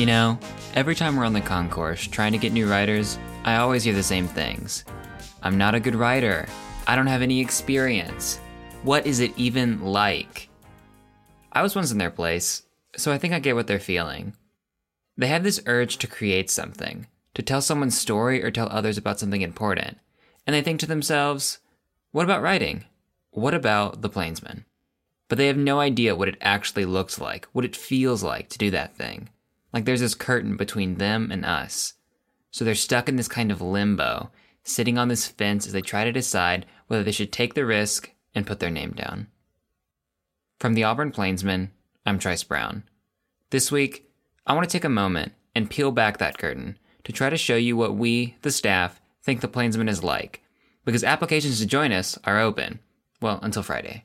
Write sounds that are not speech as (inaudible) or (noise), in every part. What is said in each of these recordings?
You know, every time we're on the concourse trying to get new writers, I always hear the same things. I'm not a good writer. I don't have any experience. What is it even like? I was once in their place, so I think I get what they're feeling. They have this urge to create something, to tell someone's story or tell others about something important. And they think to themselves, what about writing? What about the Plainsman? But they have no idea what it actually looks like, what it feels like to do that thing. Like there's this curtain between them and us. So they're stuck in this kind of limbo, sitting on this fence as they try to decide whether they should take the risk and put their name down. From the Auburn Plainsman, I'm Trice Brown. This week, I want to take a moment and peel back that curtain to try to show you what we, the staff, think the Plainsman is like, because applications to join us are open. Well, until Friday.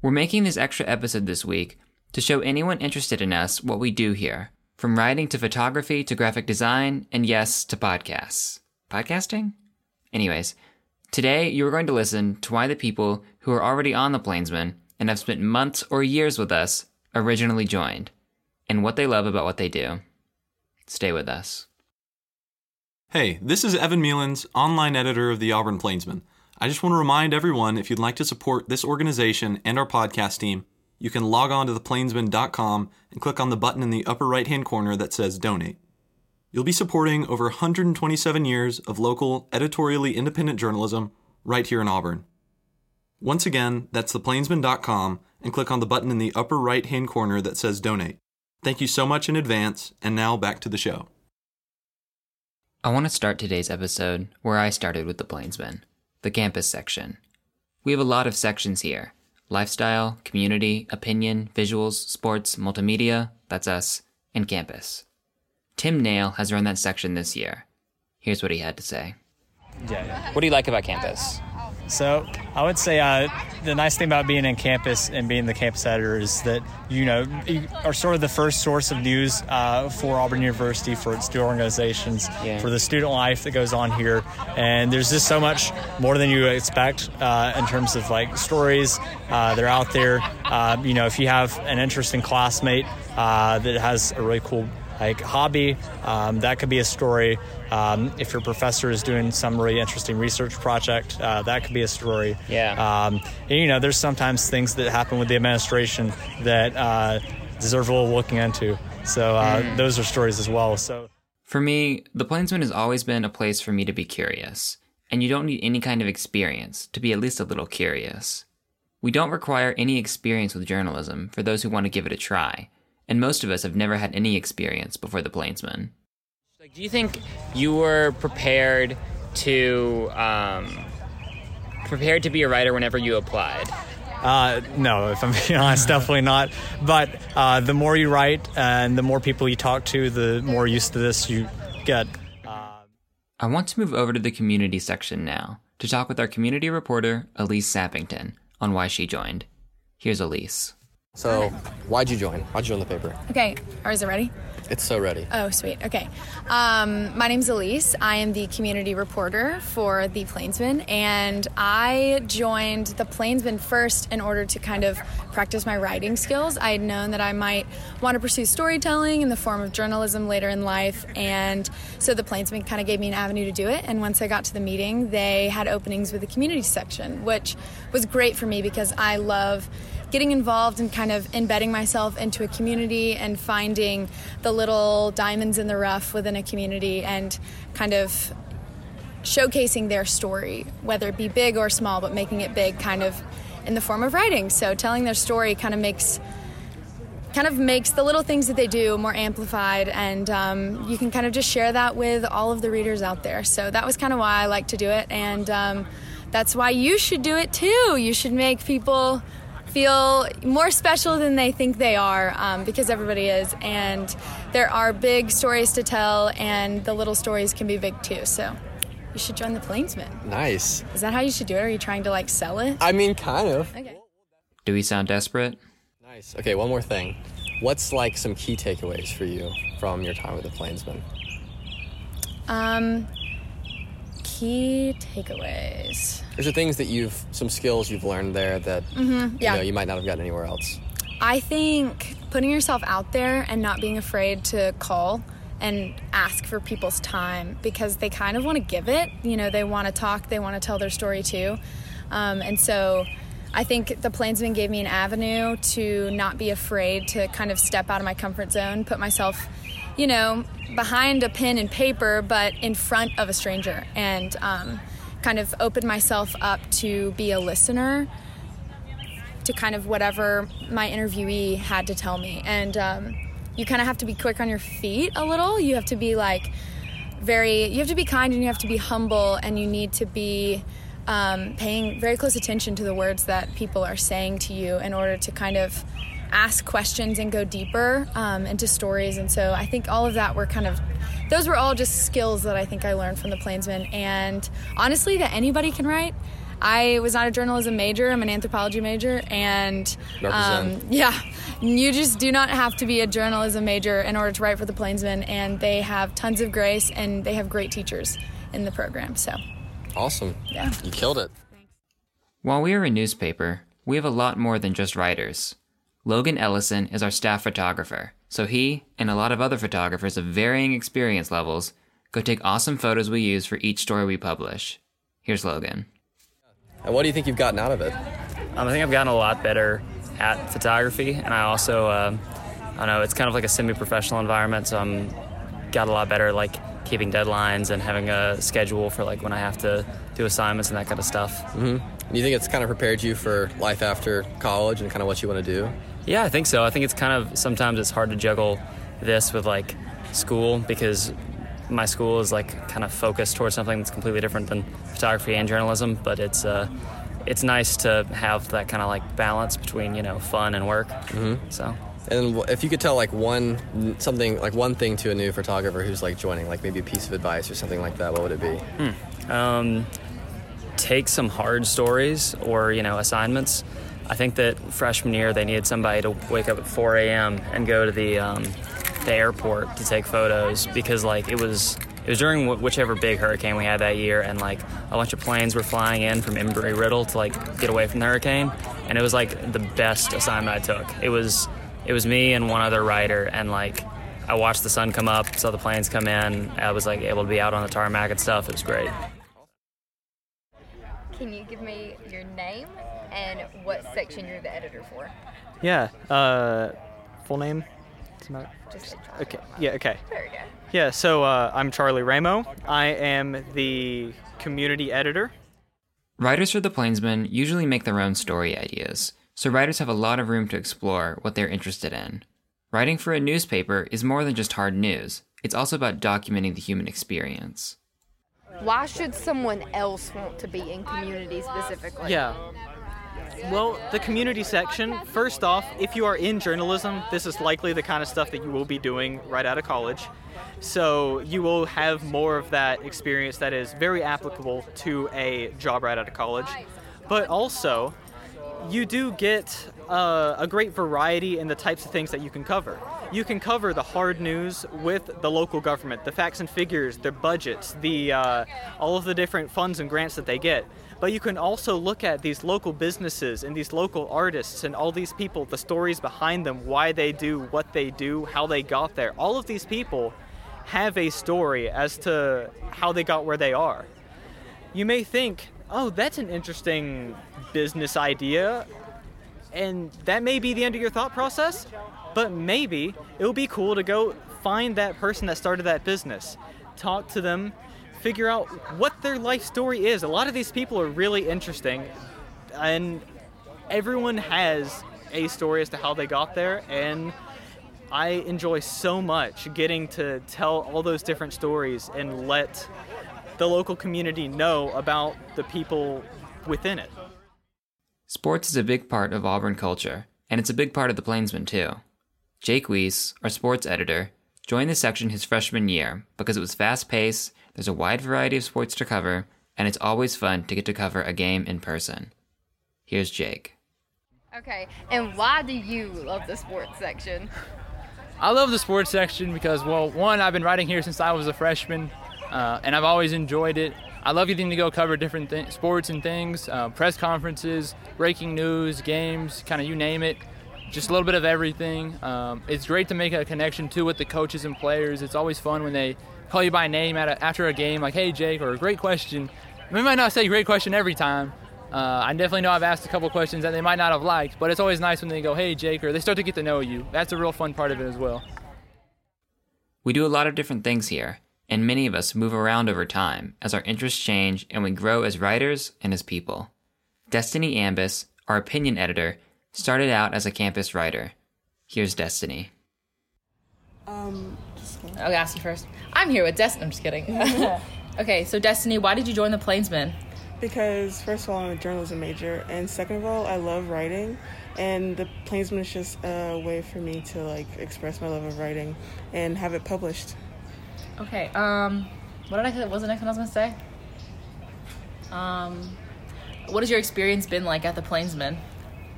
We're making this extra episode this week to show anyone interested in us what we do here, from writing to photography to graphic design, and yes, to podcasts. Podcasting? Anyways, today you are going to listen to why the people who are already on the Plainsman and have spent months or years with us originally joined, and what they love about what they do. Stay with us. Hey, this is Evan Mealens, online editor of the Auburn Plainsman. I just want to remind everyone if you'd like to support this organization and our podcast team, you can log on to theplainsman.com and click on the button in the upper right hand corner that says donate. You'll be supporting over 127 years of local, editorially independent journalism right here in Auburn. Once again, that's theplainsman.com and click on the button in the upper right hand corner that says donate. Thank you so much in advance, and now back to the show. I want to start today's episode where I started with the Plainsman, the campus section. We have a lot of sections here lifestyle, community, opinion, visuals, sports, multimedia, that's us, and campus. Tim Nail has run that section this year. Here's what he had to say. Yeah, yeah. What do you like about campus? So I would say uh, the nice thing about being in campus and being the campus editor is that you know you are sort of the first source of news uh, for Auburn University, for its student organizations, Yeah. for the student life that goes on here, and there's just so much more than you expect uh, in terms of like stories uh, that are out there. Uh, you know, if you have an interesting classmate uh, that has a really cool like hobby. Um, that could be a story. Um, if your professor is doing some really interesting research project, uh, that could be a story. Yeah. Um, and, you know, there's sometimes things that happen with the administration that uh, deserve a little looking into. So uh, those are stories as well. So. For me, the Plainsman has always been a place for me to be curious, and you don't need any kind of experience to be at least a little curious. We don't require any experience with journalism for those who want to give it a try, and most of us have never had any experience before the Plainsman. Like, do you think you were prepared to um, prepared to be a writer whenever you applied? Uh, no, if I'm being honest, definitely not. But uh, the more you write and the more people you talk to, the more used to this you get. I want to move over to the community section now to talk with our community reporter, Elise Sappington, on why she joined. Here's Elise. So, why'd you join? Why'd you join the paper? Okay, or is it ready? It's so ready. Oh, sweet. Okay. Um, my name's Elise. I am the community reporter for the Plainsman, and I joined the Plainsman first in order to kind of practice my writing skills. I had known that I might want to pursue storytelling in the form of journalism later in life, and so the Plainsman kind of gave me an avenue to do it. And once I got to the meeting, they had openings with the community section, which was great for me because I love getting involved and kind of embedding myself into a community and finding the little diamonds in the rough within a community and kind of showcasing their story, whether it be big or small, but making it big kind of in the form of writing. So telling their story kind of makes kind of makes the little things that they do more amplified. And um, you can kind of just share that with all of the readers out there. So that was kind of why i like to do it. And um, that's why you should do it too. You should make people feel more special than they think they are um, because everybody is and there are big stories to tell and the little stories can be big too so you should join the plainsman Nice. is that how you should do it are you trying to like sell it I mean, kind of. okay Do we sound desperate? Nice. Okay, one more thing. What's like some key takeaways for you from your time with the Plainsman? um key takeaways Is there things that you've, some skills you've learned there that yeah. you know you might not have gotten anywhere else? I think putting yourself out there and not being afraid to call and ask for people's time because they kind of want to give it. You know, they want to talk, they want to tell their story too. Um, and so I think the Plainsman gave me an avenue to not be afraid to kind of step out of my comfort zone, put myself, you know, behind a pen and paper, but in front of a stranger, and um, kind of open myself up to be a listener to kind of whatever my interviewee had to tell me. And um, you kind of have to be quick on your feet a little. You have to be like very, you have to be kind and you have to be humble and you need to be um, paying very close attention to the words that people are saying to you in order to kind of ask questions and go deeper um, into stories. And so I think all of that were kind of, those were all just skills that I think I learned from the Plainsman. And honestly, that anybody can write. I was not a journalism major. I'm an anthropology major, and um, yeah, you just do not have to be a journalism major in order to write for the Plainsman. And they have tons of grace, and they have great teachers in the program. So Awesome. Yeah. You killed it. While we are a newspaper, we have a lot more than just writers. Logan Ellison is our staff photographer, so he and a lot of other photographers of varying experience levels go take awesome photos we use for each story we publish. Here's Logan. And what do you think you've gotten out of it? Um, I think I've gotten a lot better at photography, and I also, uh, I don't know, it's kind of like a semi-professional environment, so I'm got a lot better like keeping deadlines and having a schedule for like when I have to do assignments and that kind of stuff. Mm-hmm. Do you think it's kind of prepared you for life after college and kind of what you want to do? Yeah, I think so. I think it's kind of sometimes it's hard to juggle this with like school because my school is like kind of focused towards something that's completely different than photography and journalism. But it's uh, it's nice to have that kind of like balance between you know fun and work. Mm-hmm. So. And if you could tell like one something like one thing to a new photographer who's like joining, like maybe a piece of advice or something like that, what would it be? Hmm. Um, take some hard stories or you know assignments. I think that freshman year they needed somebody to wake up at 4 a.m. and go to the um, the airport to take photos because like it was it was during whichever big hurricane we had that year and like a bunch of planes were flying in from Embry Riddle to like get away from the hurricane and it was like the best assignment I took. It was it was me and one other writer and like I watched the sun come up, saw the planes come in. I was like able to be out on the tarmac and stuff. It was great. Can you give me your name and what section you're the editor for? Yeah. Uh, full name. Not... Just okay. Yeah. Okay. There we go. Yeah. So uh, I'm Charlie Ramo. I am the community editor. Writers for the Plainsman usually make their own story ideas, so writers have a lot of room to explore what they're interested in. Writing for a newspaper is more than just hard news. It's also about documenting the human experience. Why should someone else want to be in community specifically? Yeah. Well, the community section, first off, if you are in journalism, this is likely the kind of stuff that you will be doing right out of college. So you will have more of that experience that is very applicable to a job right out of college. But also, you do get uh, a great variety in the types of things that you can cover. You can cover the hard news with the local government, the facts and figures, their budgets, the uh, all of the different funds and grants that they get. But you can also look at these local businesses and these local artists and all these people, the stories behind them, why they do what they do, how they got there. All of these people have a story as to how they got where they are. You may think, oh, that's an interesting business idea. And that may be the end of your thought process, but maybe it would be cool to go find that person that started that business, talk to them, figure out what their life story is. A lot of these people are really interesting, and everyone has a story as to how they got there, and I enjoy so much getting to tell all those different stories and let the local community know about the people within it. Sports is a big part of Auburn culture, and it's a big part of the Plainsman too. Jake Weiss, our sports editor, joined the section his freshman year because it was fast paced, there's a wide variety of sports to cover, and it's always fun to get to cover a game in person. Here's Jake. Okay, and why do you love the sports section? I love the sports section because, well, one, I've been writing here since I was a freshman, uh, and I've always enjoyed it. I love getting to go cover different th- sports and things, uh, press conferences, breaking news, games, kind of you name it. just a little bit of everything. Um, it's great to make a connection too with the coaches and players. It's always fun when they call you by name a, after a game, like "Hey Jake" or "a "Great question." We might not say "Great question" every time. Uh, I definitely know I've asked a couple questions that they might not have liked, but it's always nice when they go "Hey Jake" or they start to get to know you. That's a real fun part of it as well. We do a lot of different things here, and many of us move around over time as our interests change and we grow as writers and as people. Destiny Ambus, our opinion editor, started out as a campus writer. Here's Destiny. Um, I'll ask you first. I'm here with Destiny. I'm just kidding. (laughs) (laughs) okay, so Destiny, why did you join the Plainsman? Because first of all, I'm a journalism major, and second of all, I love writing, and the Plainsman is just a way for me to like express my love of writing and have it published. Okay. Um, what did I? What was the next one I was gonna say? Um, what has your experience been like at the Plainsman?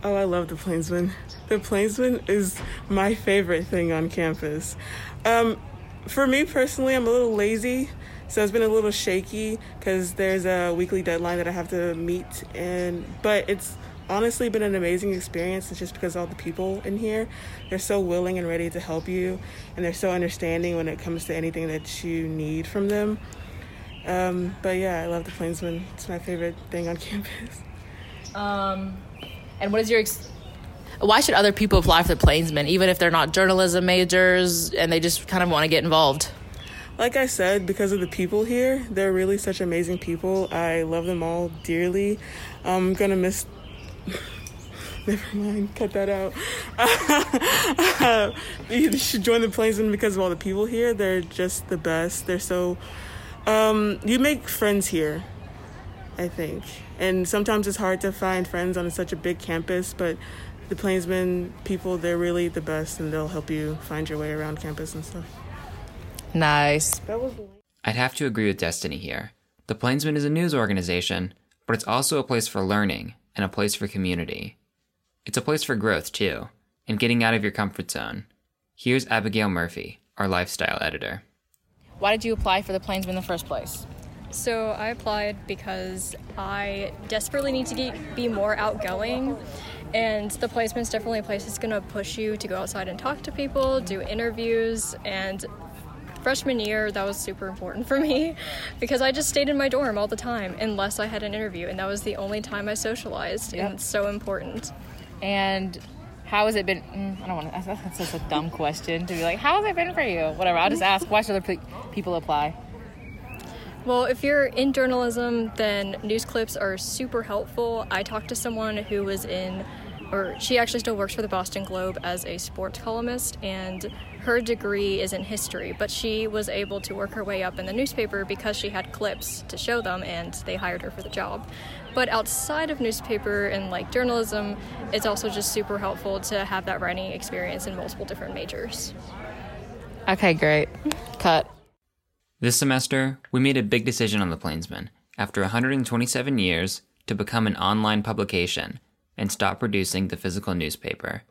Oh, I love the Plainsman. The Plainsman is my favorite thing on campus. Um, for me personally, I'm a little lazy, so it's been a little shaky because there's a weekly deadline that I have to meet, and but it's honestly been an amazing experience. It's just because all the people in here, they're so willing and ready to help you, and they're so understanding when it comes to anything that you need from them. Um, but yeah, I love the Plainsman. It's my favorite thing on (laughs) campus. Um, and what is your? Ex- Why should other people apply for the Plainsman, even if they're not journalism majors and they just kind of want to get involved? Like I said, because of the people here, they're really such amazing people. I love them all dearly. I'm gonna miss. (laughs) Never mind, cut that out. (laughs) you should join the Plainsman because of all the people here. They're just the best. They're so. Um, you make friends here, I think. And sometimes it's hard to find friends on such a big campus, but the Plainsman people, they're really the best and they'll help you find your way around campus and stuff. Nice. That was I'd have to agree with Destiny here. The Plainsman is a news organization, but it's also a place for learning and a place for community. It's a place for growth, too, and getting out of your comfort zone. Here's Abigail Murphy, our lifestyle editor. Why did you apply for the Plainsman in the first place? So I applied because I desperately need to get, be more outgoing. And the Plainsman's definitely a place that's going to push you to go outside and talk to people, do interviews, and freshman year that was super important for me (laughs) because I just stayed in my dorm all the time unless I had an interview, and that was the only time I socialized, Yep. and it's so important. And how has it been? Mm, I don't want to. Ask that's such a dumb question to be like, how has it been for you? Whatever. I'll just (laughs) ask. Why should other people apply? Well, if you're in journalism, then news clips are super helpful. I talked to someone who was in, or she actually still works for the Boston Globe as a sports columnist, and her degree is in history, but she was able to work her way up in the newspaper because she had clips to show them, and they hired her for the job. But outside of newspaper and like journalism, it's also just super helpful to have that writing experience in multiple different majors. Okay, great. Cut. This semester, we made a big decision on the Plainsman, after 127 years, to become an online publication and stop producing the physical newspaper.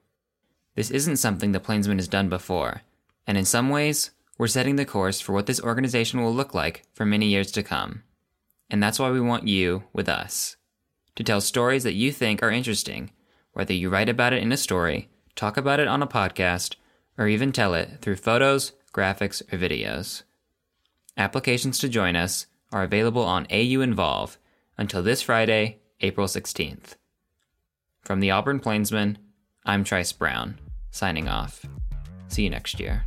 This isn't something the Plainsman has done before, and in some ways, we're setting the course for what this organization will look like for many years to come. And that's why we want you with us to tell stories that you think are interesting, whether you write about it in a story, talk about it on a podcast, or even tell it through photos, graphics, or videos. Applications to join us are available on AU Involve until this Friday, April 16th. From the Auburn Plainsman, I'm Trice Brown, signing off. See you next year.